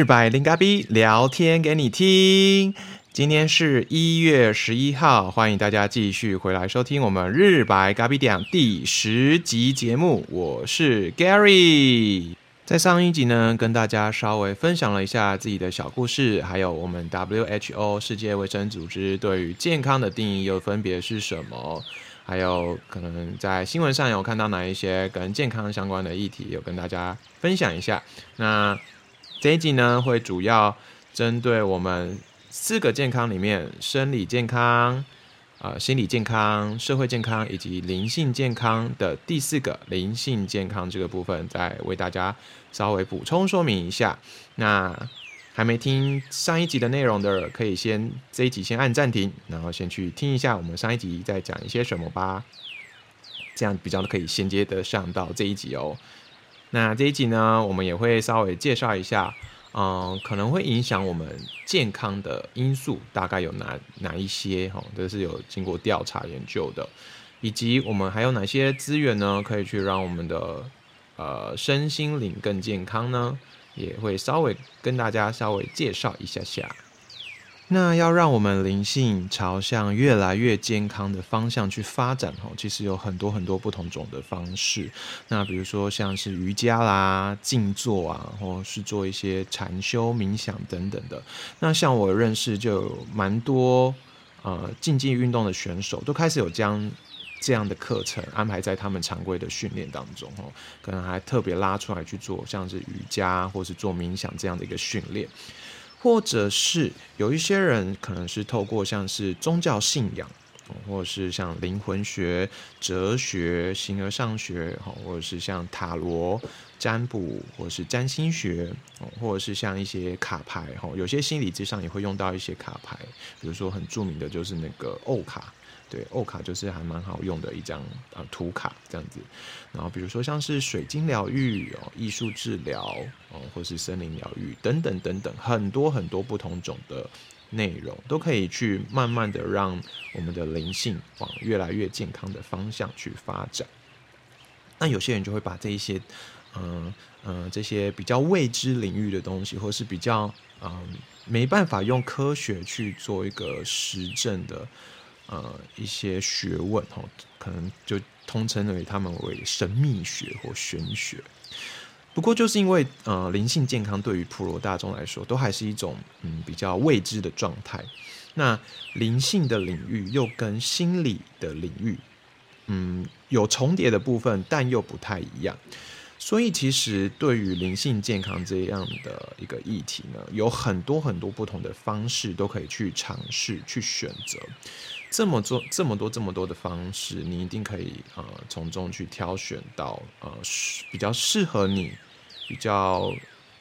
日百零咖逼聊天给你听。今天是一月十一号，欢迎大家继续回来收听我们日白咖啡店第十集节目。我是 Gary，在上一集呢，跟大家稍微分享了一下自己的小故事，还有我们 WHO 世界卫生组织对于健康的定义又分别是什么。还有可能在新闻上有看到哪一些跟健康相关的议题，有跟大家分享一下。那这一集呢，会主要针对我们四个健康里面，生理健康、呃心理健康、社会健康以及灵性健康的第四个灵性健康这个部分，再为大家稍微补充说明一下。那还没听上一集的内容的，可以先这一集先按暂停，然后先去听一下我们上一集在讲一些什么吧，这样比较可以衔接得上到这一集哦。那这一集呢，我们也会稍微介绍一下，嗯，可能会影响我们健康的因素大概有哪哪一些哈，这是有经过调查研究的，以及我们还有哪些资源呢，可以去让我们的呃身心灵更健康呢？也会稍微跟大家稍微介绍一下下。那要让我们灵性朝向越来越健康的方向去发展哈，其实有很多很多不同种的方式。那比如说像是瑜伽啦、静坐啊，或是做一些禅修、冥想等等的。那像我认识就有蛮多呃竞技运动的选手都开始有将。这样的课程安排在他们常规的训练当中，哦，可能还特别拉出来去做，像是瑜伽或是做冥想这样的一个训练，或者是有一些人可能是透过像是宗教信仰，或者是像灵魂学、哲学、形而上学，或者是像塔罗占卜，或者是占星学，或者是像一些卡牌，哈，有些心理之上也会用到一些卡牌，比如说很著名的就是那个欧卡。对，欧卡就是还蛮好用的一张呃图卡这样子，然后比如说像是水晶疗愈哦、艺术治疗哦，或是森林疗愈等等等等，很多很多不同种的内容，都可以去慢慢的让我们的灵性往越来越健康的方向去发展。那有些人就会把这一些嗯嗯这些比较未知领域的东西，或是比较嗯没办法用科学去做一个实证的。呃，一些学问哈，可能就通称为他们为神秘学或玄学。不过，就是因为呃，灵性健康对于普罗大众来说，都还是一种嗯比较未知的状态。那灵性的领域又跟心理的领域，嗯，有重叠的部分，但又不太一样。所以，其实对于灵性健康这样的一个议题呢，有很多很多不同的方式都可以去尝试去选择。这么做这么多这么多的方式，你一定可以呃从中去挑选到呃比较适合你、比较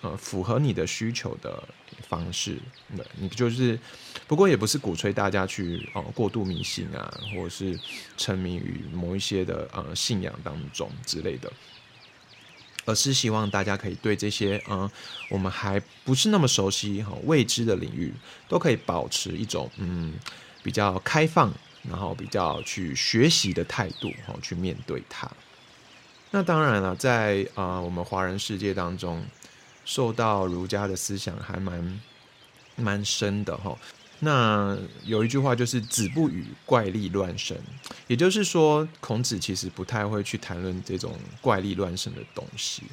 呃符合你的需求的方式。对，你就是，不过也不是鼓吹大家去呃过度迷信啊，或者是沉迷于某一些的呃信仰当中之类的，而是希望大家可以对这些呃我们还不是那么熟悉哈未知的领域，都可以保持一种嗯。比较开放，然后比较去学习的态度，哈，去面对它。那当然了，在啊，我们华人世界当中，受到儒家的思想还蛮蛮深的，哈。那有一句话就是“子不语怪力乱神”，也就是说，孔子其实不太会去谈论这种怪力乱神的东西。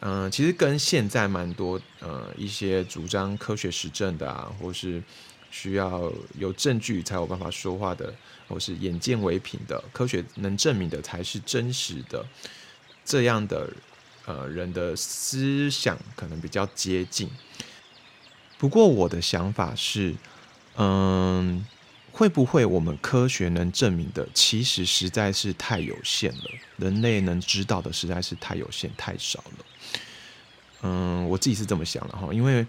嗯，其实跟现在蛮多呃一些主张科学实证的啊，或是。需要有证据才有办法说话的，或是眼见为凭的，科学能证明的才是真实的。这样的呃人的思想可能比较接近。不过我的想法是，嗯，会不会我们科学能证明的，其实实在是太有限了，人类能知道的实在是太有限、太少了。嗯，我自己是这么想的哈，因为。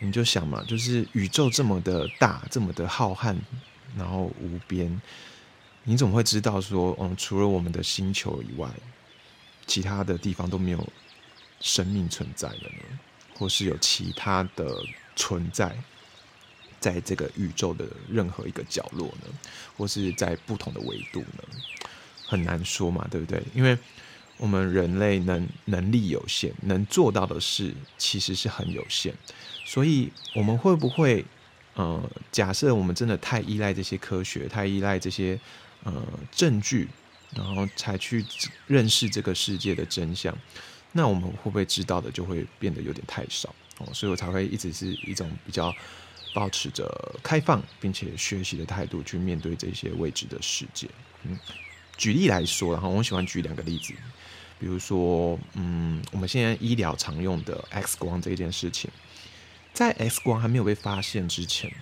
你就想嘛，就是宇宙这么的大，这么的浩瀚，然后无边，你怎么会知道说，嗯，除了我们的星球以外，其他的地方都没有生命存在的呢？或是有其他的存在，在这个宇宙的任何一个角落呢？或是在不同的维度呢？很难说嘛，对不对？因为我们人类能能力有限，能做到的事其实是很有限，所以我们会不会，呃，假设我们真的太依赖这些科学，太依赖这些呃证据，然后才去认识这个世界的真相，那我们会不会知道的就会变得有点太少哦？所以我才会一直是一种比较保持着开放并且学习的态度去面对这些未知的世界。嗯，举例来说，然后我喜欢举两个例子。比如说，嗯，我们现在医疗常用的 X 光这件事情，在 X 光还没有被发现之前，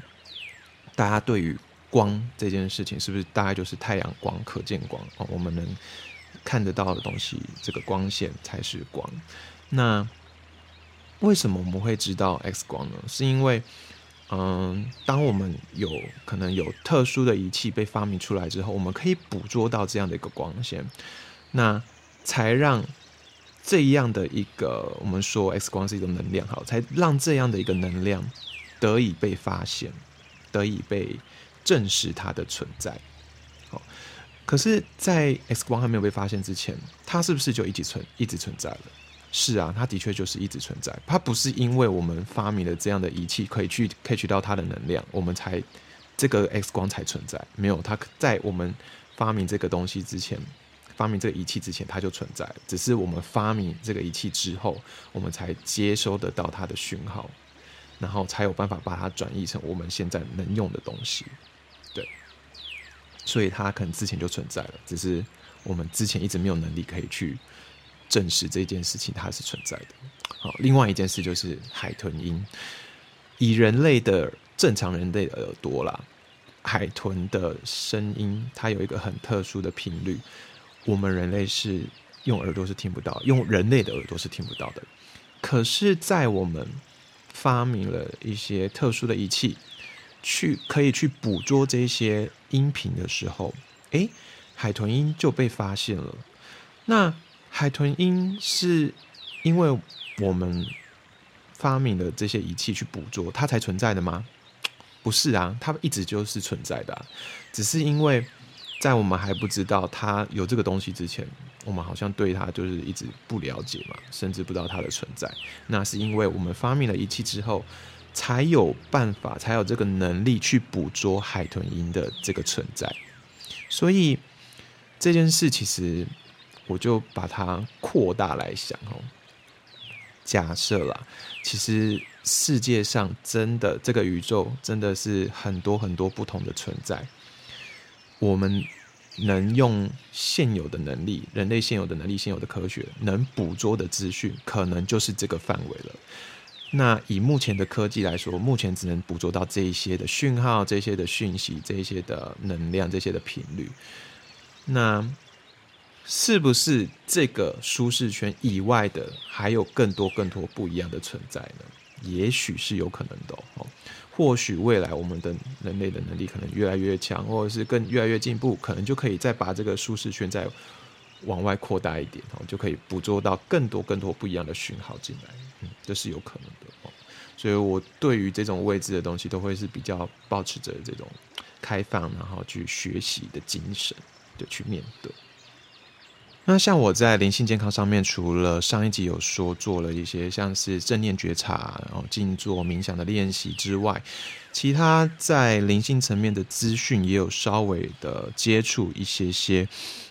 大家对于光这件事情，是不是大概就是太阳光、可见光哦？我们能看得到的东西，这个光线才是光。那为什么我们会知道 X 光呢？是因为，嗯，当我们有可能有特殊的仪器被发明出来之后，我们可以捕捉到这样的一个光线。那才让这样的一个我们说 X 光是一种能量，好，才让这样的一个能量得以被发现，得以被证实它的存在。好，可是，在 X 光还没有被发现之前，它是不是就一直存一直存在了？是啊，它的确就是一直存在。它不是因为我们发明了这样的仪器可以去可以取到它的能量，我们才这个 X 光才存在。没有，它在我们发明这个东西之前。发明这个仪器之前，它就存在，只是我们发明这个仪器之后，我们才接收得到它的讯号，然后才有办法把它转译成我们现在能用的东西。对，所以它可能之前就存在了，只是我们之前一直没有能力可以去证实这件事情它是存在的。好，另外一件事就是海豚音，以人类的正常人类的耳朵啦，海豚的声音它有一个很特殊的频率。我们人类是用耳朵是听不到，用人类的耳朵是听不到的。可是，在我们发明了一些特殊的仪器，去可以去捕捉这些音频的时候，诶，海豚音就被发现了。那海豚音是因为我们发明了这些仪器去捕捉它才存在的吗？不是啊，它一直就是存在的，只是因为。在我们还不知道它有这个东西之前，我们好像对它就是一直不了解嘛，甚至不知道它的存在。那是因为我们发明了仪器之后，才有办法，才有这个能力去捕捉海豚音的这个存在。所以这件事其实，我就把它扩大来想哦。假设啦，其实世界上真的这个宇宙真的是很多很多不同的存在。我们能用现有的能力，人类现有的能力、现有的科学，能捕捉的资讯，可能就是这个范围了。那以目前的科技来说，目前只能捕捉到这一些的讯号、这些的讯息、这些的能量、这些的频率。那是不是这个舒适圈以外的，还有更多更多不一样的存在呢？也许是有可能的哦。或许未来我们的人类的能力可能越来越强，或者是更越来越进步，可能就可以再把这个舒适圈再往外扩大一点，哦，就可以捕捉到更多更多不一样的讯号进来，嗯，这是有可能的哦。所以我对于这种未知的东西，都会是比较保持着这种开放，然后去学习的精神，的去面对。那像我在灵性健康上面，除了上一集有说做了一些像是正念觉察，然后静坐冥想的练习之外，其他在灵性层面的资讯也有稍微的接触一些些。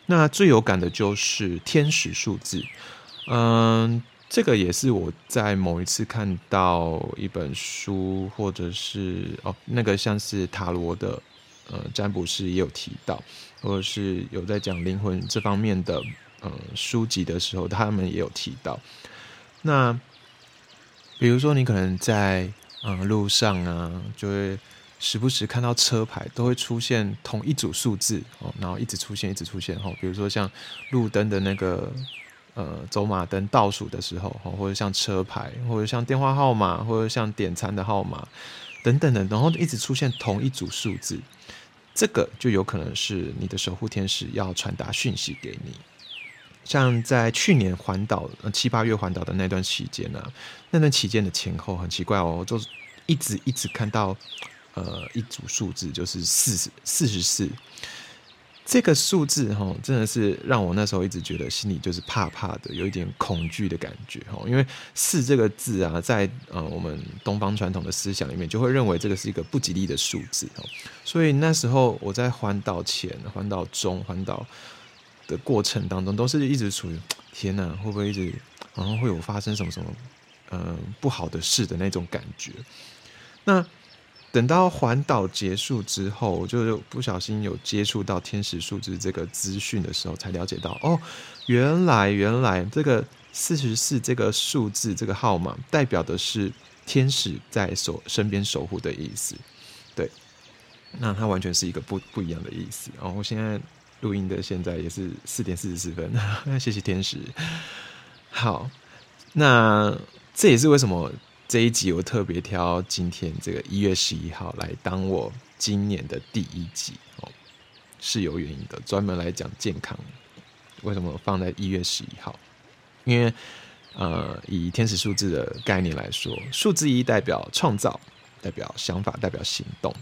那最有感的就是天使数字，嗯，这个也是我在某一次看到一本书，或者是哦那个像是塔罗的呃占卜师也有提到，或者是有在讲灵魂这方面的。嗯，书籍的时候，他们也有提到。那比如说，你可能在嗯路上啊，就会时不时看到车牌都会出现同一组数字哦，然后一直出现，一直出现哦。比如说像路灯的那个呃走马灯倒数的时候哦，或者像车牌，或者像电话号码，或者像点餐的号码等等的，然后一直出现同一组数字，这个就有可能是你的守护天使要传达讯息给你。像在去年环岛七八月环岛的那段期间呢，那段期间的前后很奇怪哦，就一直一直看到呃一组数字，就是四十四十四。这个数字哈，真的是让我那时候一直觉得心里就是怕怕的，有一点恐惧的感觉哈。因为四这个字啊，在呃我们东方传统的思想里面，就会认为这个是一个不吉利的数字哦。所以那时候我在环岛前、环岛中、环岛的过程当中，都是一直处于 天哪，会不会一直好像会有发生什么什么嗯不好的事的那种感觉？那。等到环岛结束之后，就不小心有接触到天使数字这个资讯的时候，才了解到哦，原来原来这个四十四这个数字这个号码代表的是天使在守身边守护的意思。对，那它完全是一个不不一样的意思。然后现在录音的现在也是四点四十四分，谢谢天使。好，那这也是为什么。这一集我特别挑今天这个一月十一号来当我今年的第一集哦，是有原因的，专门来讲健康。为什么放在一月十一号？因为呃，以天使数字的概念来说，数字一代表创造，代表想法，代表行动，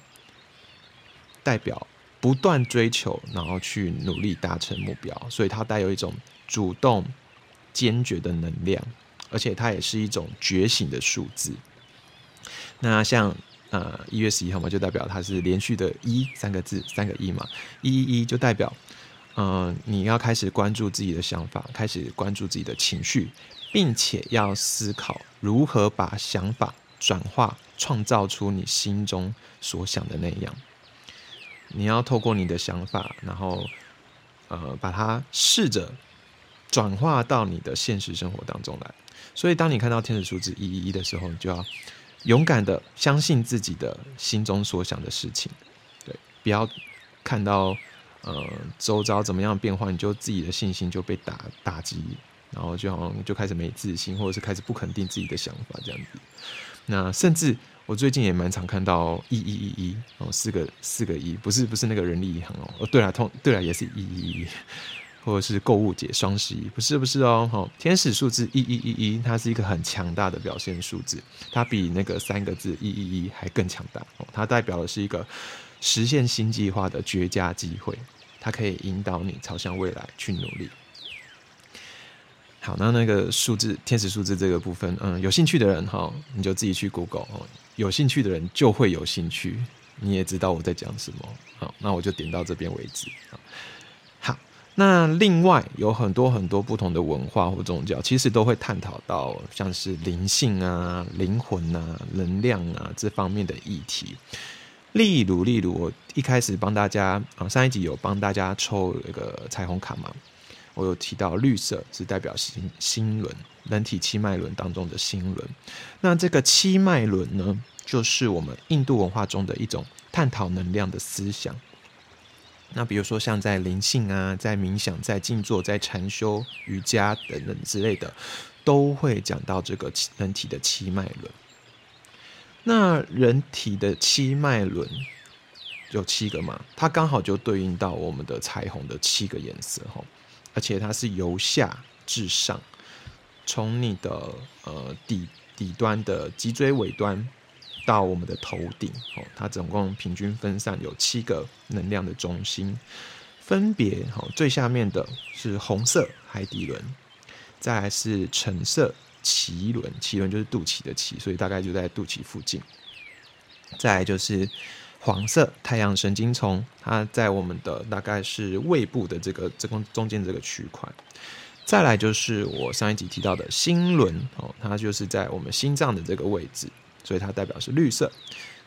代表不断追求，然后去努力达成目标，所以它带有一种主动、坚决的能量。而且它也是一种觉醒的数字。那像呃一月十一号嘛，就代表它是连续的一三个字，三个一嘛，一一一就代表，嗯，你要开始关注自己的想法，开始关注自己的情绪，并且要思考如何把想法转化，创造出你心中所想的那样。你要透过你的想法，然后呃把它试着转化到你的现实生活当中来。所以，当你看到天使数字一一一的时候，你就要勇敢的相信自己的心中所想的事情，对，不要看到呃周遭怎么样变化，你就自己的信心就被打打击，然后就好像就开始没自信，或者是开始不肯定自己的想法这样子。那甚至我最近也蛮常看到一一一一哦，四个四个一，不是不是那个人力银行哦，哦对了，通对了，也是一一一。或者是购物节双十一，不是不是哦，哈，天使数字一一一一，它是一个很强大的表现数字，它比那个三个字一一一还更强大哦，它代表的是一个实现新计划的绝佳机会，它可以引导你朝向未来去努力。好，那那个数字天使数字这个部分，嗯，有兴趣的人哈，你就自己去 Google，有兴趣的人就会有兴趣，你也知道我在讲什么，好，那我就点到这边为止好。那另外有很多很多不同的文化或宗教，其实都会探讨到像是灵性啊、灵魂啊、能量啊这方面的议题。例如，例如我一开始帮大家啊，上一集有帮大家抽一个彩虹卡嘛，我有提到绿色是代表心心轮，人体七脉轮当中的心轮。那这个七脉轮呢，就是我们印度文化中的一种探讨能量的思想。那比如说像在灵性啊，在冥想、在静坐、在禅修、瑜伽等等之类的，都会讲到这个人体的七脉轮。那人体的七脉轮有七个嘛？它刚好就对应到我们的彩虹的七个颜色哈，而且它是由下至上，从你的呃底底端的脊椎尾端。到我们的头顶，哦，它总共平均分散有七个能量的中心，分别，哦，最下面的是红色海底轮，再来是橙色脐轮，脐轮就是肚脐的脐，所以大概就在肚脐附近，再来就是黄色太阳神经丛，它在我们的大概是胃部的这个这个中间这个区块，再来就是我上一集提到的心轮，哦，它就是在我们心脏的这个位置。所以它代表是绿色，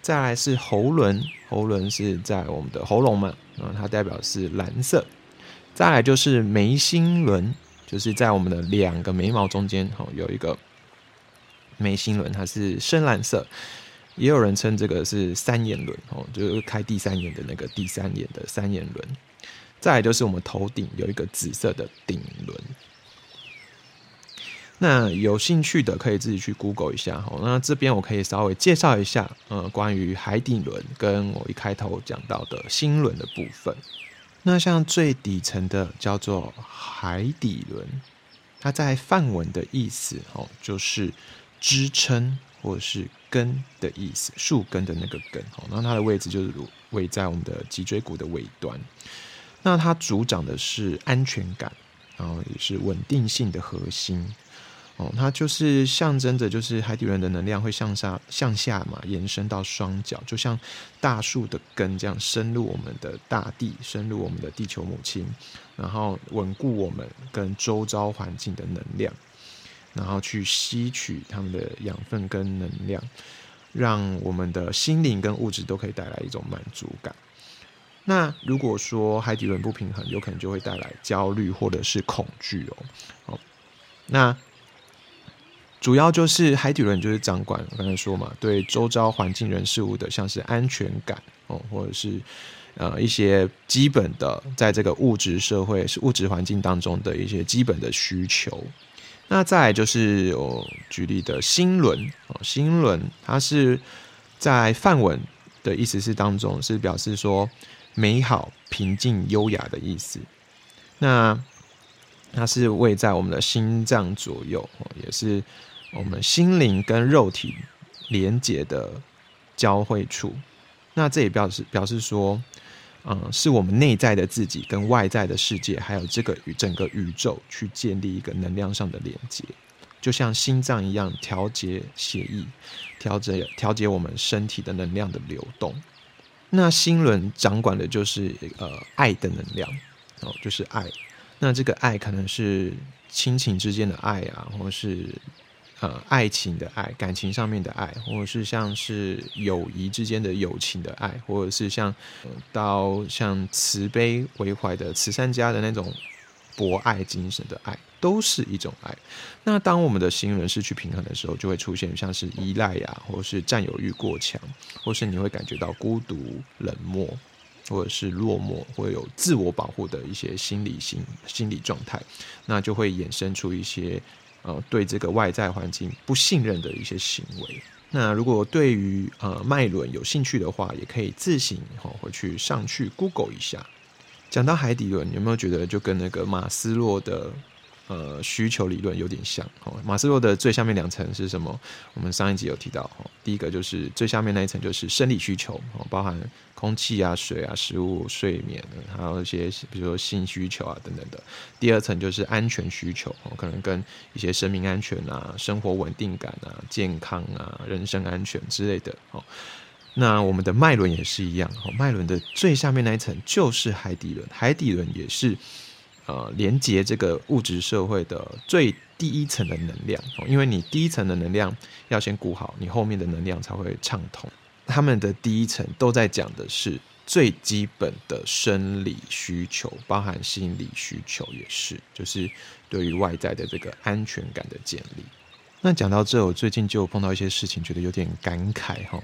再来是喉轮，喉轮是在我们的喉咙嘛，啊，它代表是蓝色，再来就是眉心轮，就是在我们的两个眉毛中间，哈，有一个眉心轮，它是深蓝色，也有人称这个是三眼轮，哦，就是开第三眼的那个第三眼的三眼轮，再来就是我们头顶有一个紫色的顶轮。那有兴趣的可以自己去 Google 一下哈。那这边我可以稍微介绍一下，呃，关于海底轮跟我一开头讲到的心轮的部分。那像最底层的叫做海底轮，它在梵文的意思哦，就是支撑或是根的意思，树根的那个根哦。那它的位置就是位在我们的脊椎骨的尾端。那它主掌的是安全感，然后也是稳定性的核心。哦，它就是象征着，就是海底轮的能量会向下向下嘛，延伸到双脚，就像大树的根这样深入我们的大地，深入我们的地球母亲，然后稳固我们跟周遭环境的能量，然后去吸取他们的养分跟能量，让我们的心灵跟物质都可以带来一种满足感。那如果说海底轮不平衡，有可能就会带来焦虑或者是恐惧哦。好，那。主要就是海底轮就是掌管，我刚才说嘛，对周遭环境人事物的，像是安全感哦，或者是呃一些基本的，在这个物质社会是物质环境当中的一些基本的需求。那再来就是我举例的心轮哦，心轮它是在梵文的意思是当中是表示说美好、平静、优雅的意思。那它是位在我们的心脏左右，也是。我们心灵跟肉体连接的交汇处，那这也表示表示说，嗯，是我们内在的自己跟外在的世界，还有这个与整个宇宙去建立一个能量上的连接，就像心脏一样调节血液，调节调节我们身体的能量的流动。那心轮掌管的就是呃爱的能量哦，就是爱。那这个爱可能是亲情之间的爱啊，或是。呃，爱情的爱，感情上面的爱，或者是像是友谊之间的友情的爱，或者是像到像慈悲为怀的慈善家的那种博爱精神的爱，都是一种爱。那当我们的心轮失去平衡的时候，就会出现像是依赖呀，或者是占有欲过强，或是你会感觉到孤独、冷漠，或者是落寞，会有自我保护的一些心理心心理状态，那就会衍生出一些。呃，对这个外在环境不信任的一些行为。那如果对于呃脉轮有兴趣的话，也可以自行哈回去上去 Google 一下。讲到海底轮，有没有觉得就跟那个马斯洛的？呃，需求理论有点像哦。马斯洛的最下面两层是什么？我们上一集有提到哦。第一个就是最下面那一层就是生理需求哦，包含空气啊、水啊、食物、睡眠，还有一些比如说性需求啊等等的。第二层就是安全需求哦，可能跟一些生命安全啊、生活稳定感啊、健康啊、人身安全之类的哦。那我们的脉轮也是一样哦，脉轮的最下面那一层就是海底轮，海底轮也是。呃，连接这个物质社会的最第一层的能量，因为你第一层的能量要先顾好，你后面的能量才会畅通。他们的第一层都在讲的是最基本的生理需求，包含心理需求也是，就是对于外在的这个安全感的建立。那讲到这，我最近就碰到一些事情，觉得有点感慨哈。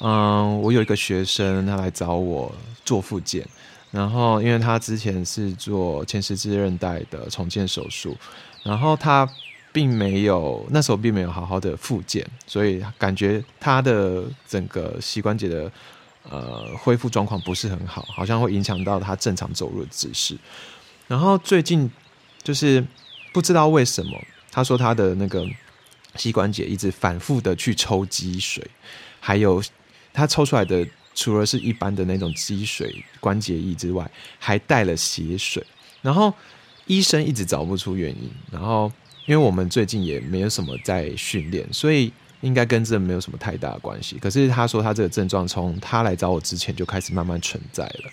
嗯，我有一个学生，他来找我做复健。然后，因为他之前是做前十字韧带的重建手术，然后他并没有那时候并没有好好的复健，所以感觉他的整个膝关节的呃恢复状况不是很好，好像会影响到他正常走路的姿势。然后最近就是不知道为什么，他说他的那个膝关节一直反复的去抽积水，还有他抽出来的。除了是一般的那种积水关节液之外，还带了血水。然后医生一直找不出原因。然后因为我们最近也没有什么在训练，所以应该跟这没有什么太大的关系。可是他说他这个症状从他来找我之前就开始慢慢存在了。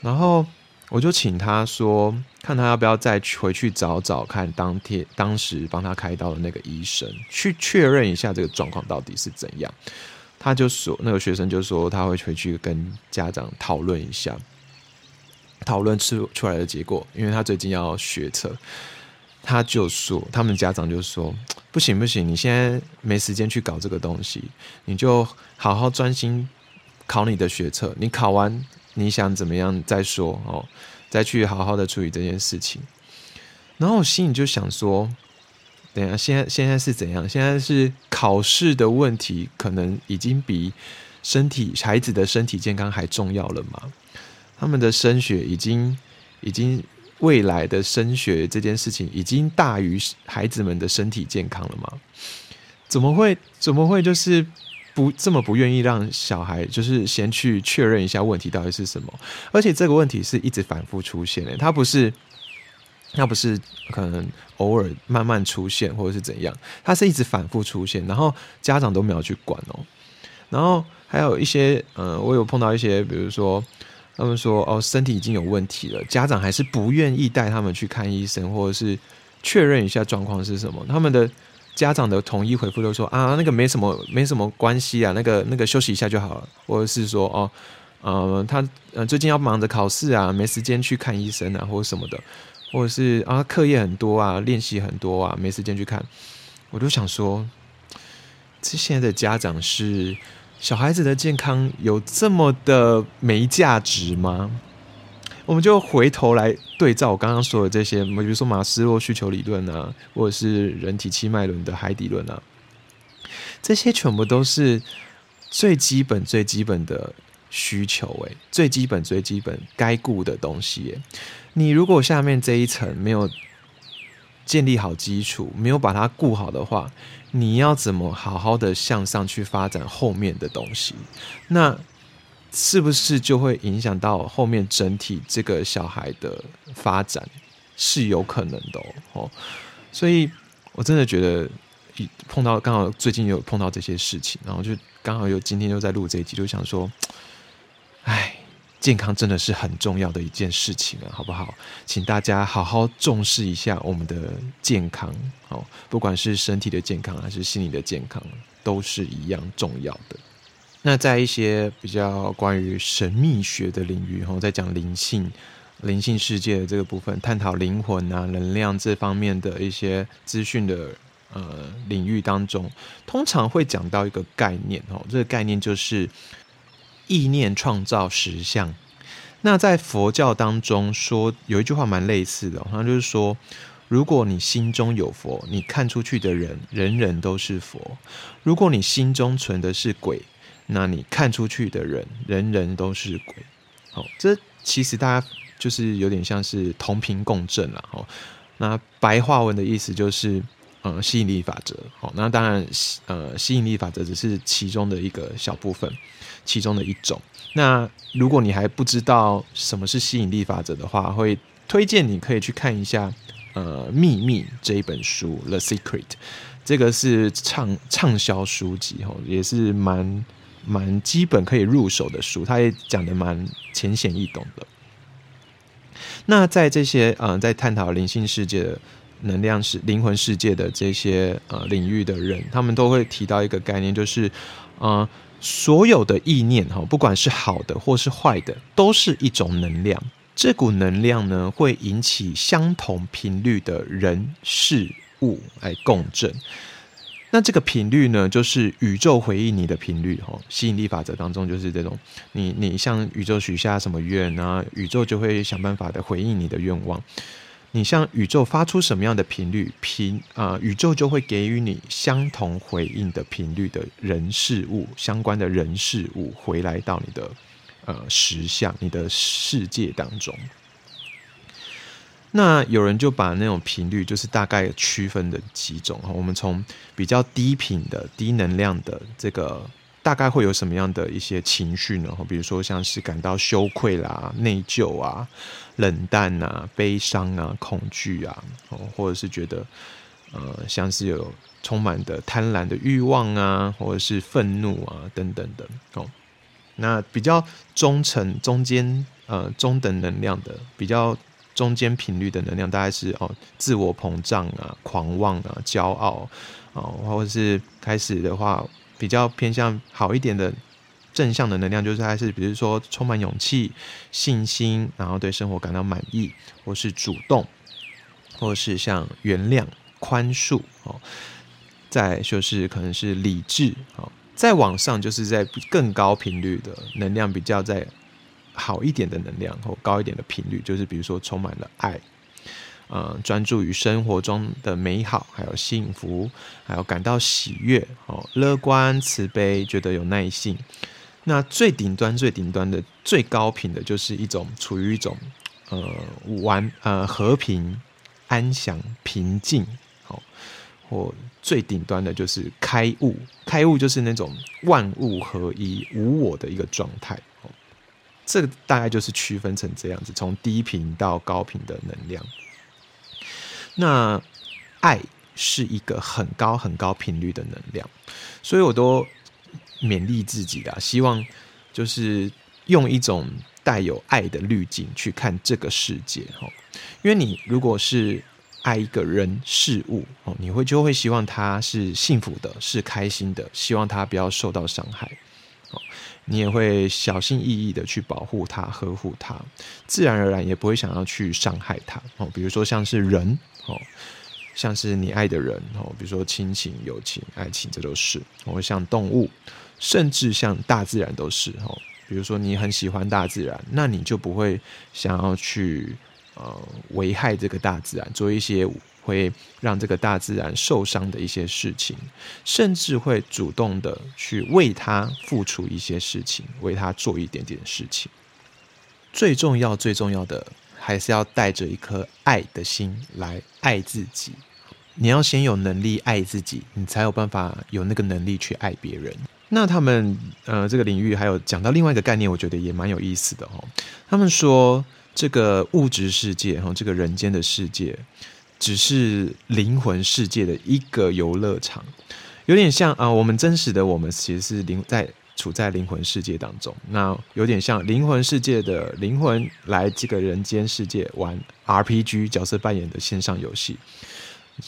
然后我就请他说，看他要不要再回去找找看当天当时帮他开刀的那个医生，去确认一下这个状况到底是怎样。他就说，那个学生就说他会回去跟家长讨论一下，讨论出出来的结果。因为他最近要学车，他就说他们家长就说不行不行，你现在没时间去搞这个东西，你就好好专心考你的学车。你考完你想怎么样再说哦，再去好好的处理这件事情。然后我心里就想说。等下，现在现在是怎样？现在是考试的问题，可能已经比身体孩子的身体健康还重要了吗？他们的升学已经已经未来的升学这件事情已经大于孩子们的身体健康了吗？怎么会怎么会就是不这么不愿意让小孩就是先去确认一下问题到底是什么，而且这个问题是一直反复出现的，它不是，那不是可能偶尔慢慢出现或者是怎样，它是一直反复出现，然后家长都没有去管哦，然后还有一些，嗯，我有碰到一些，比如说他们说哦身体已经有问题了，家长还是不愿意带他们去看医生，或者是确认一下状况是什么，他们的。家长的统一回复都说啊，那个没什么，没什么关系啊，那个那个休息一下就好了，或者是说哦，呃，他呃最近要忙着考试啊，没时间去看医生啊，或者什么的，或者是啊课业很多啊，练习很多啊，没时间去看，我就想说，这现在的家长是小孩子的健康有这么的没价值吗？我们就回头来对照我刚刚说的这些，比如说马斯洛需求理论啊，或者是人体七脉轮的海底轮啊，这些全部都是最基本、最基本的需求，诶，最基本、最基本该顾的东西。你如果下面这一层没有建立好基础，没有把它顾好的话，你要怎么好好的向上去发展后面的东西？那？是不是就会影响到后面整体这个小孩的发展是有可能的哦，所以我真的觉得碰到刚好最近有碰到这些事情，然后就刚好又今天又在录这一集，就想说，哎，健康真的是很重要的一件事情啊，好不好？请大家好好重视一下我们的健康哦，不管是身体的健康还是心理的健康，都是一样重要的。那在一些比较关于神秘学的领域，哈，在讲灵性、灵性世界的这个部分，探讨灵魂啊、能量这方面的一些资讯的呃领域当中，通常会讲到一个概念，哦，这个概念就是意念创造实相。那在佛教当中说有一句话蛮类似的，好像就是说，如果你心中有佛，你看出去的人人人都是佛；如果你心中存的是鬼，那你看出去的人，人人都是鬼，好，这其实大家就是有点像是同频共振了，哦。那白话文的意思就是，呃，吸引力法则，好，那当然，呃，吸引力法则只是其中的一个小部分，其中的一种。那如果你还不知道什么是吸引力法则的话，会推荐你可以去看一下，呃，《秘密》这一本书，《The Secret》，这个是畅畅销书籍，哈，也是蛮。蛮基本可以入手的书，他也讲的蛮浅显易懂的。那在这些呃，在探讨灵性世界的能量世、灵魂世界的这些呃领域的人，他们都会提到一个概念，就是呃，所有的意念哈，不管是好的或是坏的，都是一种能量。这股能量呢，会引起相同频率的人事物来共振。那这个频率呢，就是宇宙回应你的频率，哈，吸引力法则当中就是这种，你你向宇宙许下什么愿啊，宇宙就会想办法的回应你的愿望。你向宇宙发出什么样的频率，频啊，宇宙就会给予你相同回应的频率的人事物，相关的人事物回来到你的呃实相，你的世界当中。那有人就把那种频率，就是大概区分的几种哈。我们从比较低频的、低能量的这个，大概会有什么样的一些情绪呢？比如说像是感到羞愧啦、内疚啊、冷淡啊、悲伤啊、恐惧啊，哦，或者是觉得呃，像是有充满的贪婪的欲望啊，或者是愤怒啊等等的哦。那比较中层、中间呃中等能量的比较。中间频率的能量大概是哦，自我膨胀啊、狂妄啊、骄傲啊，或者是开始的话比较偏向好一点的正向的能量，就是还是比如说充满勇气、信心，然后对生活感到满意，或是主动，或是像原谅、宽恕哦。再就是可能是理智哦，再往上就是在更高频率的能量比较在。好一点的能量或高一点的频率，就是比如说充满了爱，呃，专注于生活中的美好，还有幸福，还有感到喜悦，哦，乐观、慈悲，觉得有耐性。那最顶端、最顶端的最高频的，就是一种处于一种呃完呃和平、安详、平静，好，或最顶端的就是开悟。开悟就是那种万物合一、无我的一个状态。这个大概就是区分成这样子，从低频到高频的能量。那爱是一个很高很高频率的能量，所以我都勉励自己的，希望就是用一种带有爱的滤镜去看这个世界哈。因为你如果是爱一个人事物哦，你会就会希望他是幸福的，是开心的，希望他不要受到伤害哦。你也会小心翼翼的去保护他、呵护他，自然而然也不会想要去伤害他哦。比如说像是人哦。像是你爱的人哦，比如说亲情、友情、爱情，这都是；或像动物，甚至像大自然都是哦。比如说你很喜欢大自然，那你就不会想要去呃危害这个大自然，做一些会让这个大自然受伤的一些事情，甚至会主动的去为他付出一些事情，为他做一点点事情。最重要、最重要的。还是要带着一颗爱的心来爱自己。你要先有能力爱自己，你才有办法有那个能力去爱别人。那他们呃，这个领域还有讲到另外一个概念，我觉得也蛮有意思的哦。他们说，这个物质世界哈，这个人间的世界，只是灵魂世界的一个游乐场，有点像啊，我们真实的我们其实是灵在。处在灵魂世界当中，那有点像灵魂世界的灵魂来这个人间世界玩 RPG 角色扮演的线上游戏。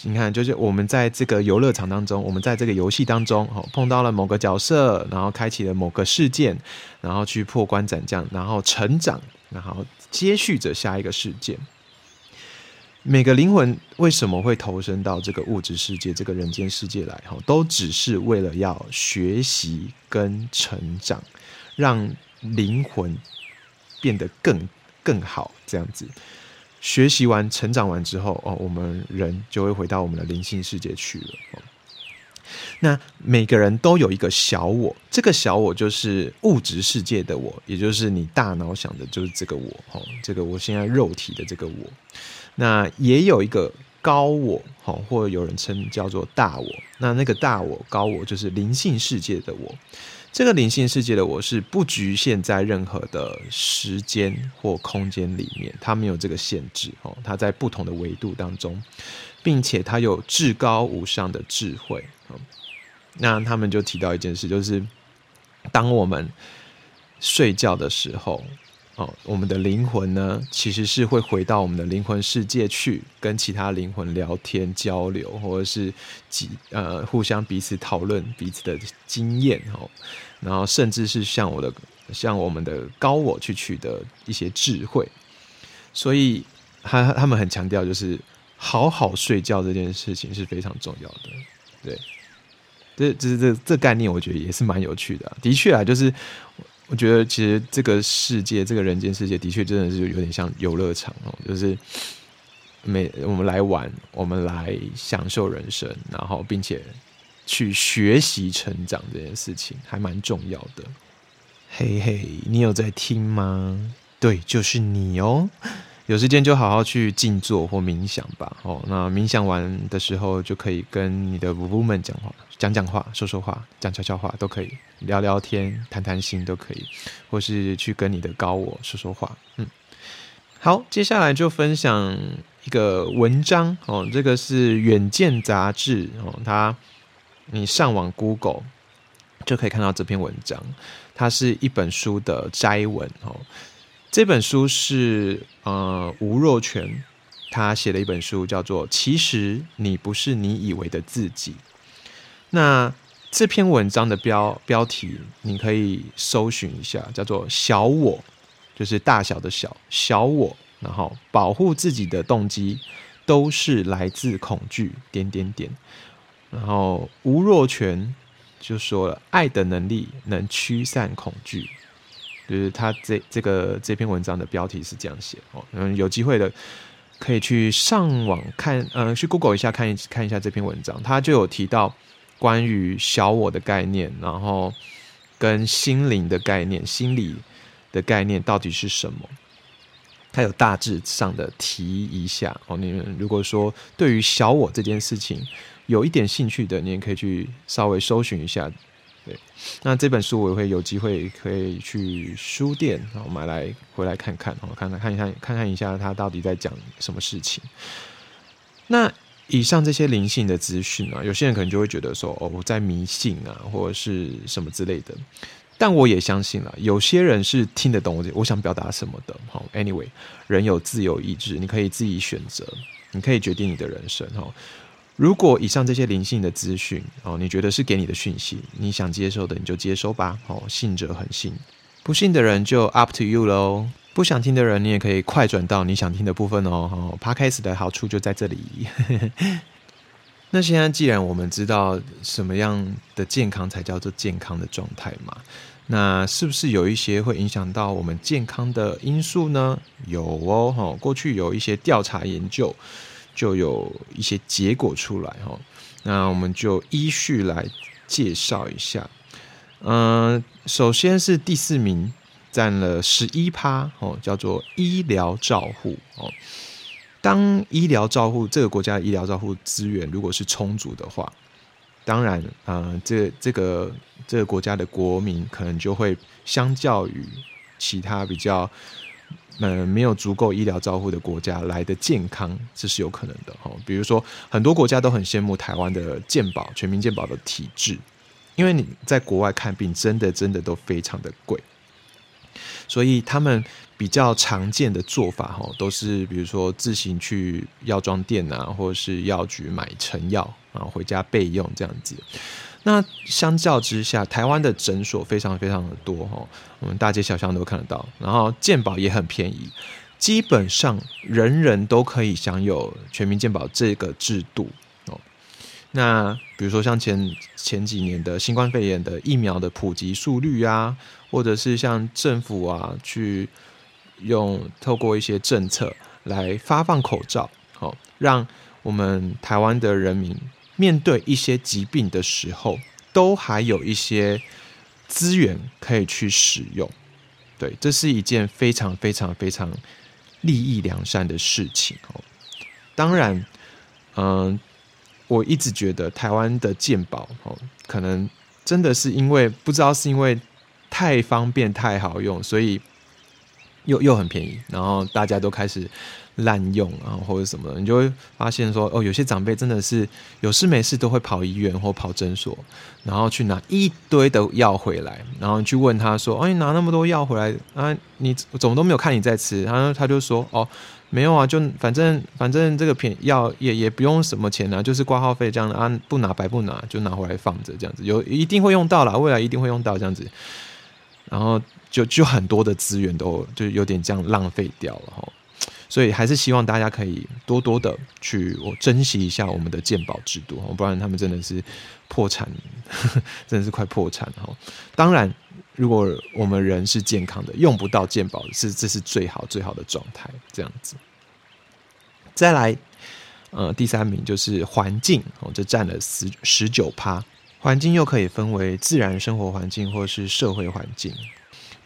你看，就是我们在这个游乐场当中，我们在这个游戏当中，哦，碰到了某个角色，然后开启了某个事件，然后去破关斩将，然后成长，然后接续着下一个事件。每个灵魂为什么会投身到这个物质世界、这个人间世界来？哈，都只是为了要学习跟成长，让灵魂变得更更好。这样子，学习完、成长完之后，哦，我们人就会回到我们的灵性世界去了。那每个人都有一个小我，这个小我就是物质世界的我，也就是你大脑想的，就是这个我。哈，这个我现在肉体的这个我。那也有一个高我，好，或有人称叫做大我。那那个大我、高我就是灵性世界的我。这个灵性世界的我是不局限在任何的时间或空间里面，它没有这个限制哦。它在不同的维度当中，并且它有至高无上的智慧。那他们就提到一件事，就是当我们睡觉的时候。哦，我们的灵魂呢，其实是会回到我们的灵魂世界去，跟其他灵魂聊天交流，或者是几呃互相彼此讨论彼此的经验哦，然后甚至是向我的向我们的高我去取得一些智慧，所以他他们很强调，就是好好睡觉这件事情是非常重要的。对，这这这这概念，我觉得也是蛮有趣的。的确啊，就是。我觉得其实这个世界，这个人间世界的确真的是有点像游乐场哦，就是每我们来玩，我们来享受人生，然后并且去学习成长这件事情还蛮重要的。嘿嘿，你有在听吗？对，就是你哦。有时间就好好去静坐或冥想吧。哦，那冥想完的时候，就可以跟你的五夫们讲话，讲讲话，说说话，讲悄悄话都可以，聊聊天，谈谈心都可以，或是去跟你的高我说说话。嗯，好，接下来就分享一个文章哦，这个是《远见》杂志哦，它你上网 Google 就可以看到这篇文章，它是一本书的摘文哦。这本书是呃吴若权他写的一本书，叫做《其实你不是你以为的自己》。那这篇文章的标标题你可以搜寻一下，叫做“小我”，就是大小的小小我，然后保护自己的动机都是来自恐惧点点点。然后吴若权就说了：“爱的能力能驱散恐惧。”就是他这这个这篇文章的标题是这样写哦，嗯，有机会的可以去上网看，呃，去 Google 一下看一看一下这篇文章，他就有提到关于小我的概念，然后跟心灵的概念、心理的概念到底是什么，他有大致上的提一下哦。你们如果说对于小我这件事情有一点兴趣的，你也可以去稍微搜寻一下。对，那这本书我也会有机会可以去书店然后买来回来看看，然后看看看一看看看一下他到底在讲什么事情。那以上这些灵性的资讯啊，有些人可能就会觉得说哦，我在迷信啊，或者是什么之类的。但我也相信了，有些人是听得懂我我想表达什么的。好，Anyway，人有自由意志，你可以自己选择，你可以决定你的人生。哈。如果以上这些灵性的资讯哦，你觉得是给你的讯息，你想接受的你就接收吧。哦，信者恒信，不信的人就 up to you 喽。不想听的人，你也可以快转到你想听的部分哦。哦，Podcast 的好处就在这里。那现在既然我们知道什么样的健康才叫做健康的状态嘛，那是不是有一些会影响到我们健康的因素呢？有哦，哈，过去有一些调查研究。就有一些结果出来哈，那我们就依序来介绍一下。嗯，首先是第四名，占了十一趴哦，叫做医疗照护哦。当医疗照护这个国家的医疗照护资源如果是充足的话，当然，呃，这这个这个国家的国民可能就会相较于其他比较。嗯，没有足够医疗照护的国家来的健康，这是有可能的哈。比如说，很多国家都很羡慕台湾的健保、全民健保的体制，因为你在国外看病，真的真的都非常的贵，所以他们比较常见的做法哈，都是比如说自行去药妆店啊，或者是药局买成药啊，回家备用这样子。那相较之下，台湾的诊所非常非常的多哈，我们大街小巷都看得到，然后健保也很便宜，基本上人人都可以享有全民健保这个制度哦。那比如说像前前几年的新冠肺炎的疫苗的普及速率啊，或者是像政府啊去用透过一些政策来发放口罩，好让我们台湾的人民。面对一些疾病的时候，都还有一些资源可以去使用，对，这是一件非常非常非常利益良善的事情哦。当然，嗯，我一直觉得台湾的健保哦，可能真的是因为不知道是因为太方便太好用，所以又又很便宜，然后大家都开始。滥用啊，或者什么的，你就会发现说，哦，有些长辈真的是有事没事都会跑医院或跑诊所，然后去拿一堆的药回来，然后你去问他说，哦，你拿那么多药回来啊，你怎么都没有看你在吃？然后他就说，哦，没有啊，就反正反正这个片药也也不用什么钱啊，就是挂号费这样啊，不拿白不拿，就拿回来放着这样子，有一定会用到啦，未来一定会用到这样子，然后就就很多的资源都就有点这样浪费掉了哈。所以还是希望大家可以多多的去我珍惜一下我们的鉴宝制度不然他们真的是破产，真的是快破产哈。当然，如果我们人是健康的，用不到鉴宝是这是最好最好的状态，这样子。再来，呃，第三名就是环境哦，这占了十十九趴。环境又可以分为自然生活环境或是社会环境。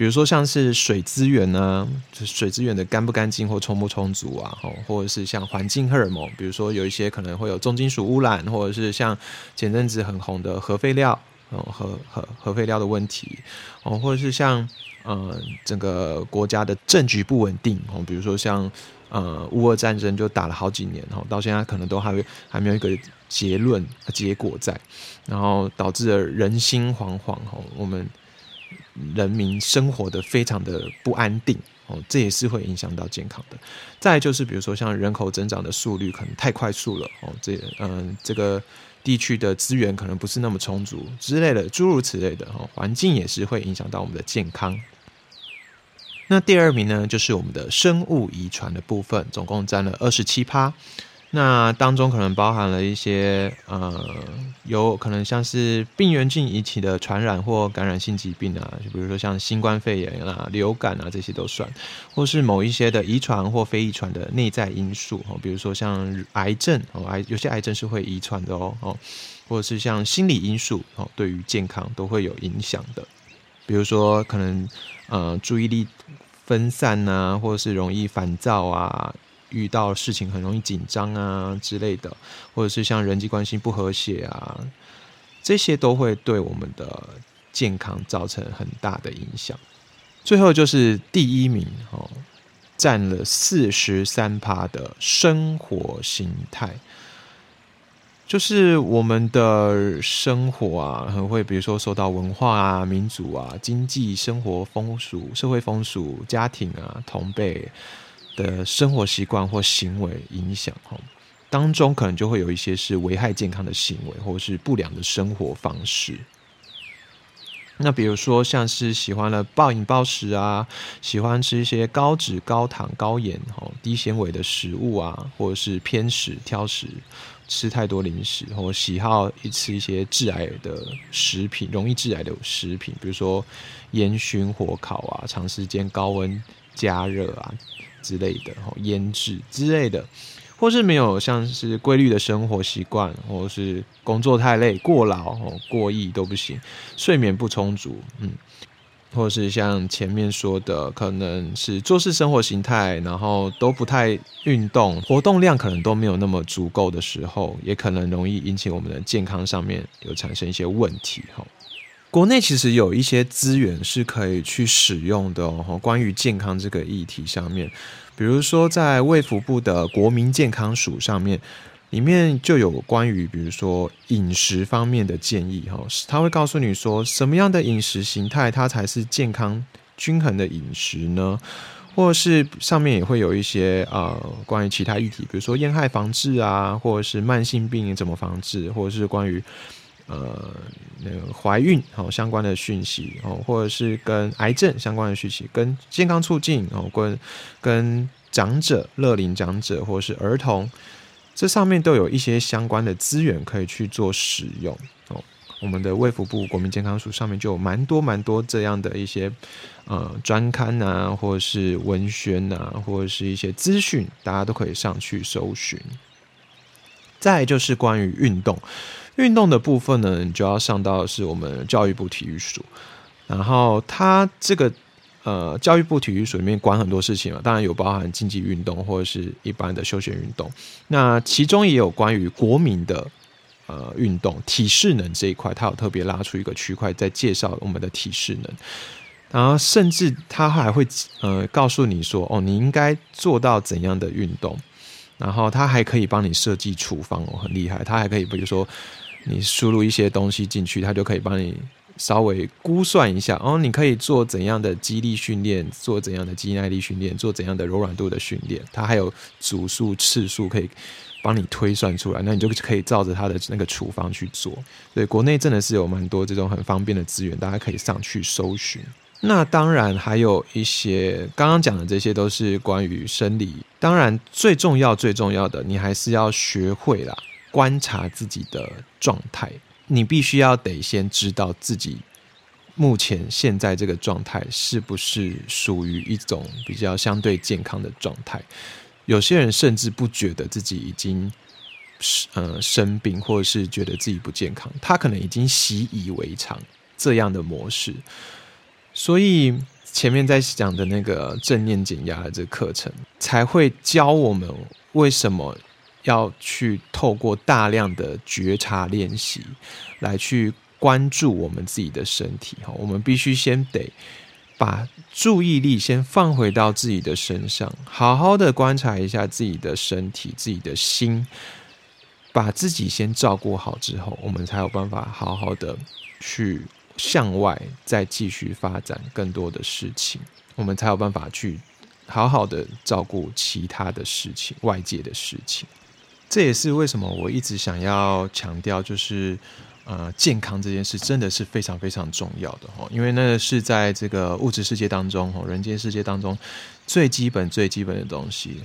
比如说像是水资源呢，水资源的干不干净或充不充足啊，或者是像环境荷尔蒙，比如说有一些可能会有重金属污染，或者是像前阵子很红的核废料，哦核核核废料的问题，哦或者是像呃整个国家的政局不稳定，哦比如说像呃乌俄战争就打了好几年，哦到现在可能都还还没有一个结论结果在，然后导致了人心惶惶，哦我们。人民生活的非常的不安定哦，这也是会影响到健康的。再就是比如说像人口增长的速率可能太快速了哦，这嗯这个地区的资源可能不是那么充足之类的，诸如此类的哦，环境也是会影响到我们的健康。那第二名呢，就是我们的生物遗传的部分，总共占了二十七趴。那当中可能包含了一些呃，有可能像是病原菌引起的传染或感染性疾病啊，就比如说像新冠肺炎啊、流感啊这些都算，或是某一些的遗传或非遗传的内在因素哦，比如说像癌症哦，癌有些癌症是会遗传的哦哦，或者是像心理因素哦，对于健康都会有影响的，比如说可能呃注意力分散呐，或者是容易烦躁啊。遇到事情很容易紧张啊之类的，或者是像人际关系不和谐啊，这些都会对我们的健康造成很大的影响。最后就是第一名哦，占了四十三趴的生活形态。就是我们的生活啊，很会，比如说受到文化啊、民族啊、经济、生活风俗、社会风俗、家庭啊、同辈的生活习惯或行为影响哈，当中可能就会有一些是危害健康的行为，或是不良的生活方式。那比如说，像是喜欢了暴饮暴食啊，喜欢吃一些高脂、高糖、高盐、哈低纤维的食物啊，或者是偏食、挑食，吃太多零食，或喜好一吃一些致癌的食品，容易致癌的食品，比如说烟熏火烤啊，长时间高温加热啊之类的，哈腌制之类的。或是没有像是规律的生活习惯，或是工作太累、过劳、哦过易都不行，睡眠不充足，嗯，或是像前面说的，可能是做事生活形态，然后都不太运动，活动量可能都没有那么足够的时候，也可能容易引起我们的健康上面有产生一些问题，哈。国内其实有一些资源是可以去使用的哦，关于健康这个议题上面，比如说在卫福部的国民健康署上面，里面就有关于比如说饮食方面的建议哈，他会告诉你说什么样的饮食形态它才是健康均衡的饮食呢？或者是上面也会有一些呃关于其他议题，比如说烟害防治啊，或者是慢性病怎么防治，或者是关于。呃，那个怀孕哦相关的讯息哦，或者是跟癌症相关的讯息，跟健康促进哦，跟跟长者、乐龄长者或者是儿童，这上面都有一些相关的资源可以去做使用哦。我们的卫福部国民健康署上面就有蛮多蛮多这样的一些呃专刊啊，或者是文宣啊，或者是一些资讯，大家都可以上去搜寻。再就是关于运动。运动的部分呢，你就要上到是我们教育部体育署，然后它这个呃教育部体育署里面管很多事情嘛，当然有包含竞技运动或者是一般的休闲运动，那其中也有关于国民的呃运动体适能这一块，它有特别拉出一个区块在介绍我们的体适能，然后甚至它还会呃告诉你说，哦，你应该做到怎样的运动，然后它还可以帮你设计处方哦，很厉害，它还可以比如说。你输入一些东西进去，它就可以帮你稍微估算一下。哦，你可以做怎样的肌力训练，做怎样的肌耐力训练，做怎样的柔软度的训练。它还有组数、次数可以帮你推算出来。那你就可以照着它的那个处方去做。所以国内真的是有蛮多这种很方便的资源，大家可以上去搜寻。那当然还有一些刚刚讲的这些都是关于生理。当然最重要、最重要的，你还是要学会啦。观察自己的状态，你必须要得先知道自己目前现在这个状态是不是属于一种比较相对健康的状态。有些人甚至不觉得自己已经呃生病，或者是觉得自己不健康，他可能已经习以为常这样的模式。所以前面在讲的那个正念减压的这课程，才会教我们为什么。要去透过大量的觉察练习，来去关注我们自己的身体哈。我们必须先得把注意力先放回到自己的身上，好好的观察一下自己的身体、自己的心，把自己先照顾好之后，我们才有办法好好的去向外再继续发展更多的事情，我们才有办法去好好的照顾其他的事情、外界的事情。这也是为什么我一直想要强调，就是呃，健康这件事真的是非常非常重要的哈，因为那是在这个物质世界当中哈，人间世界当中最基本最基本的东西。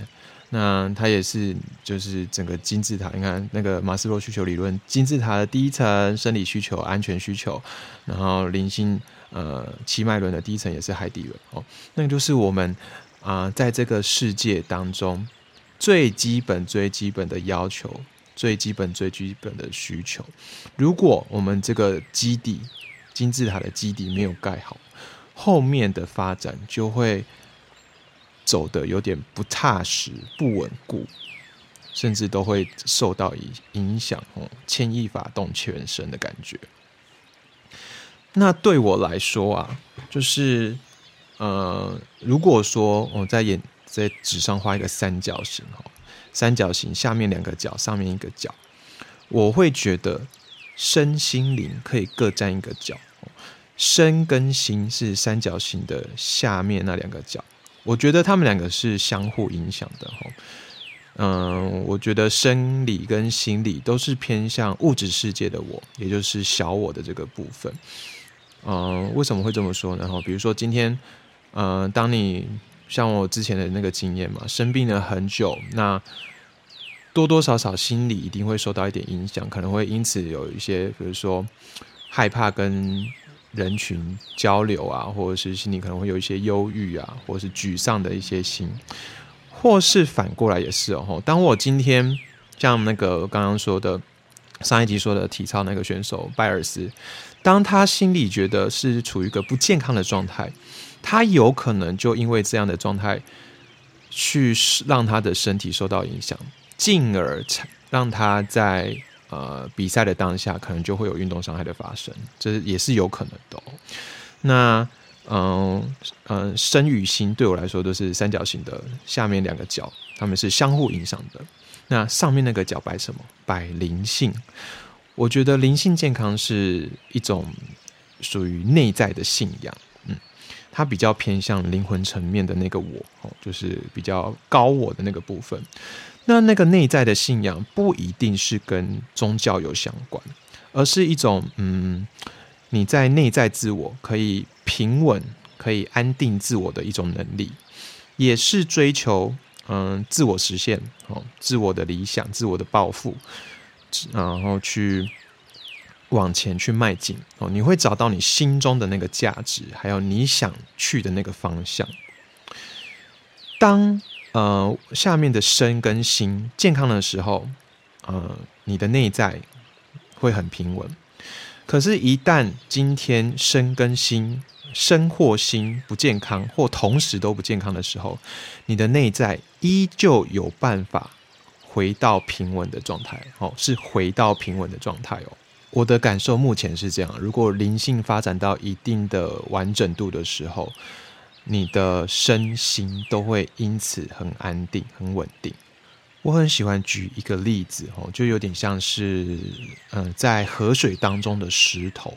那它也是就是整个金字塔，你看那个马斯洛需求理论，金字塔的第一层生理需求、安全需求，然后灵性呃七脉轮的第一层也是海底轮哦，那个就是我们啊在这个世界当中。最基本、最基本的要求，最基本、最基本的需求。如果我们这个基地金字塔的基底没有盖好，后面的发展就会走的有点不踏实、不稳固，甚至都会受到影影响哦，牵一发动全身的感觉。那对我来说啊，就是呃，如果说我在演在纸上画一个三角形哈，三角形下面两个角，上面一个角，我会觉得身心灵可以各占一个角。身跟心是三角形的下面那两个角，我觉得他们两个是相互影响的哈。嗯，我觉得生理跟心理都是偏向物质世界的我，也就是小我的这个部分。嗯，为什么会这么说呢？哈，比如说今天，嗯，当你像我之前的那个经验嘛，生病了很久，那多多少少心理一定会受到一点影响，可能会因此有一些，比如说害怕跟。人群交流啊，或者是心里可能会有一些忧郁啊，或者是沮丧的一些心，或是反过来也是哦。当我今天像那个刚刚说的上一集说的体操那个选手拜尔斯，当他心里觉得是处于一个不健康的状态，他有可能就因为这样的状态去让他的身体受到影响，进而让他在。呃，比赛的当下可能就会有运动伤害的发生，这也是有可能的。那，嗯嗯，身与心对我来说都是三角形的下面两个角，他们是相互影响的。那上面那个角摆什么？摆灵性。我觉得灵性健康是一种属于内在的信仰，嗯，它比较偏向灵魂层面的那个我，哦，就是比较高我的那个部分。那那个内在的信仰不一定是跟宗教有相关，而是一种嗯，你在内在自我可以平稳、可以安定自我的一种能力，也是追求嗯自我实现哦，自我的理想、自我的抱负，然后去往前去迈进哦，你会找到你心中的那个价值，还有你想去的那个方向。当呃，下面的身跟心健康的时候，呃，你的内在会很平稳。可是，一旦今天身跟心、身或心不健康，或同时都不健康的时候，你的内在依旧有办法回到平稳的状态。哦，是回到平稳的状态哦。我的感受目前是这样：如果灵性发展到一定的完整度的时候。你的身心都会因此很安定、很稳定。我很喜欢举一个例子哦，就有点像是嗯，在河水当中的石头。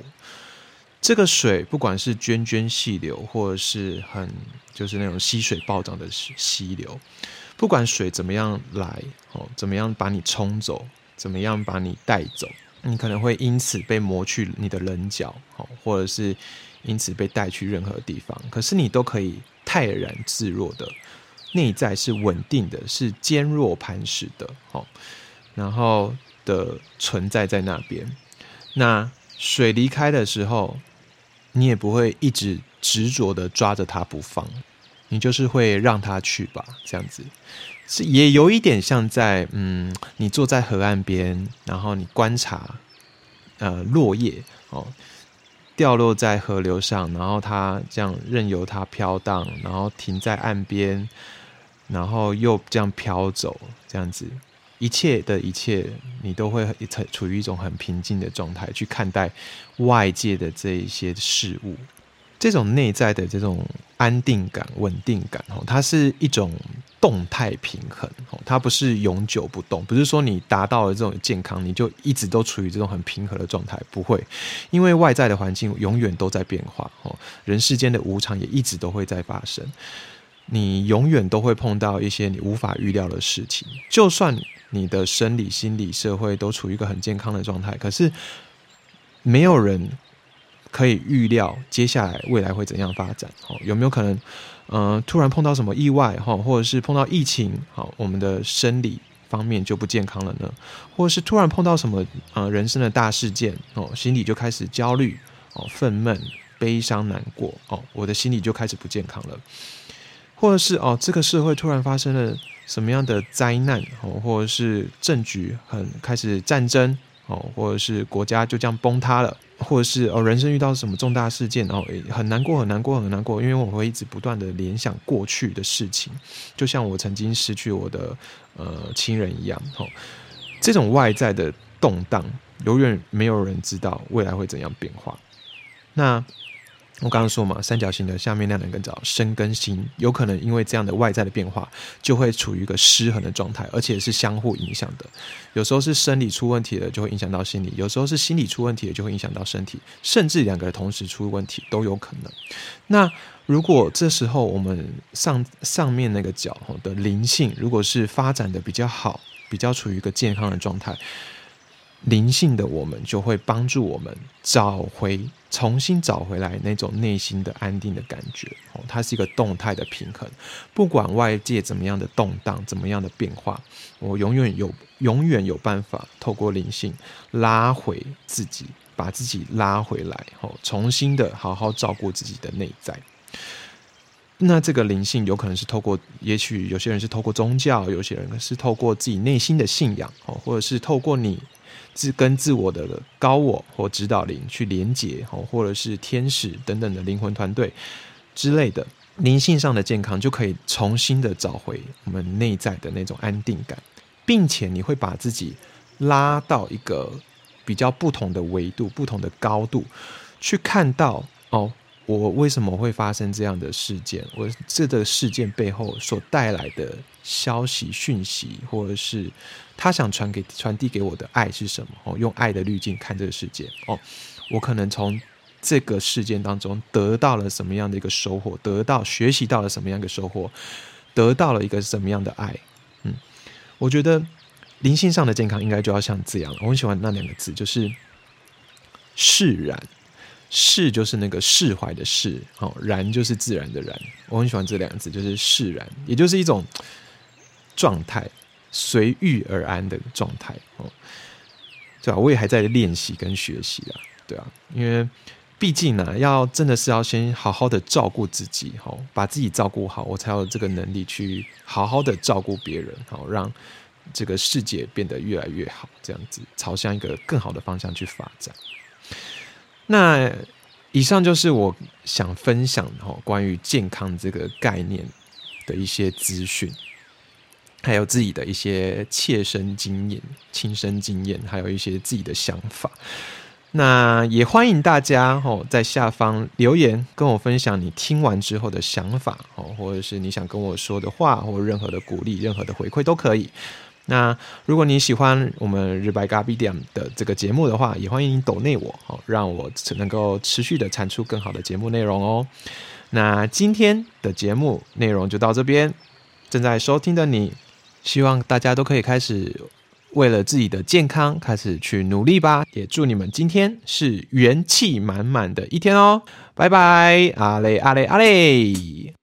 这个水不管是涓涓细流，或者是很就是那种溪水暴涨的溪流，不管水怎么样来哦，怎么样把你冲走，怎么样把你带走，你可能会因此被磨去你的棱角哦，或者是。因此被带去任何地方，可是你都可以泰然自若的，内在是稳定的，是坚若磐石的，哦，然后的存在在那边。那水离开的时候，你也不会一直执着的抓着它不放，你就是会让它去吧，这样子是也有一点像在嗯，你坐在河岸边，然后你观察呃落叶哦。掉落在河流上，然后它这样任由它飘荡，然后停在岸边，然后又这样飘走，这样子，一切的一切，你都会处处于一种很平静的状态去看待外界的这一些事物。这种内在的这种安定感、稳定感，哦，它是一种动态平衡，哦，它不是永久不动，不是说你达到了这种健康，你就一直都处于这种很平和的状态，不会，因为外在的环境永远都在变化，哦，人世间的无常也一直都会在发生，你永远都会碰到一些你无法预料的事情，就算你的生理、心理、社会都处于一个很健康的状态，可是没有人。可以预料接下来未来会怎样发展？哦，有没有可能，呃，突然碰到什么意外？哈，或者是碰到疫情？好，我们的生理方面就不健康了呢？或者是突然碰到什么呃人生的大事件？哦，心里就开始焦虑，哦，愤懑、悲伤、难过，哦，我的心理就开始不健康了。或者是哦，这个社会突然发生了什么样的灾难？哦，或者是政局很开始战争？哦，或者是国家就这样崩塌了，或者是哦人生遇到什么重大事件，然后很难过很难过很难过，因为我会一直不断的联想过去的事情，就像我曾经失去我的呃亲人一样，哦，这种外在的动荡，永远没有人知道未来会怎样变化。那我刚刚说嘛，三角形的下面那两根角生跟心，有可能因为这样的外在的变化，就会处于一个失衡的状态，而且是相互影响的。有时候是生理出问题了，就会影响到心理；有时候是心理出问题了，就会影响到身体，甚至两个同时出问题都有可能。那如果这时候我们上上面那个角的灵性，如果是发展的比较好，比较处于一个健康的状态。灵性的我们就会帮助我们找回、重新找回来那种内心的安定的感觉哦，它是一个动态的平衡，不管外界怎么样的动荡、怎么样的变化，我永远有、永远有办法透过灵性拉回自己，把自己拉回来哦，重新的好好照顾自己的内在。那这个灵性有可能是透过，也许有些人是透过宗教，有些人是透过自己内心的信仰哦，或者是透过你。自跟自我的高我或指导灵去连接，哦，或者是天使等等的灵魂团队之类的灵性上的健康，就可以重新的找回我们内在的那种安定感，并且你会把自己拉到一个比较不同的维度、不同的高度去看到哦。我为什么会发生这样的事件？我这个事件背后所带来的消息、讯息，或者是他想传给、传递给我的爱是什么？哦，用爱的滤镜看这个世界。哦，我可能从这个事件当中得到了什么样的一个收获？得到、学习到了什么样的收获？得到了一个什么样的爱？嗯，我觉得灵性上的健康应该就要像这样。我很喜欢那两个字，就是释然。释就是那个释怀的释，哦，然就是自然的然。我很喜欢这两个字，就是释然，也就是一种状态，随遇而安的状态，哦，对吧？我也还在练习跟学习啊，对啊，因为毕竟呢，要真的是要先好好的照顾自己，哈，把自己照顾好，我才有这个能力去好好的照顾别人，好让这个世界变得越来越好，这样子朝向一个更好的方向去发展。那以上就是我想分享的关于健康这个概念的一些资讯，还有自己的一些切身经验、亲身经验，还有一些自己的想法。那也欢迎大家哦，在下方留言跟我分享你听完之后的想法哦，或者是你想跟我说的话，或任何的鼓励、任何的回馈都可以。那如果你喜欢我们日白咖啡店的这个节目的话，也欢迎你抖内我，好让我能够持续的产出更好的节目内容哦。那今天的节目内容就到这边，正在收听的你，希望大家都可以开始为了自己的健康开始去努力吧。也祝你们今天是元气满满的一天哦。拜拜，阿嘞阿嘞阿嘞。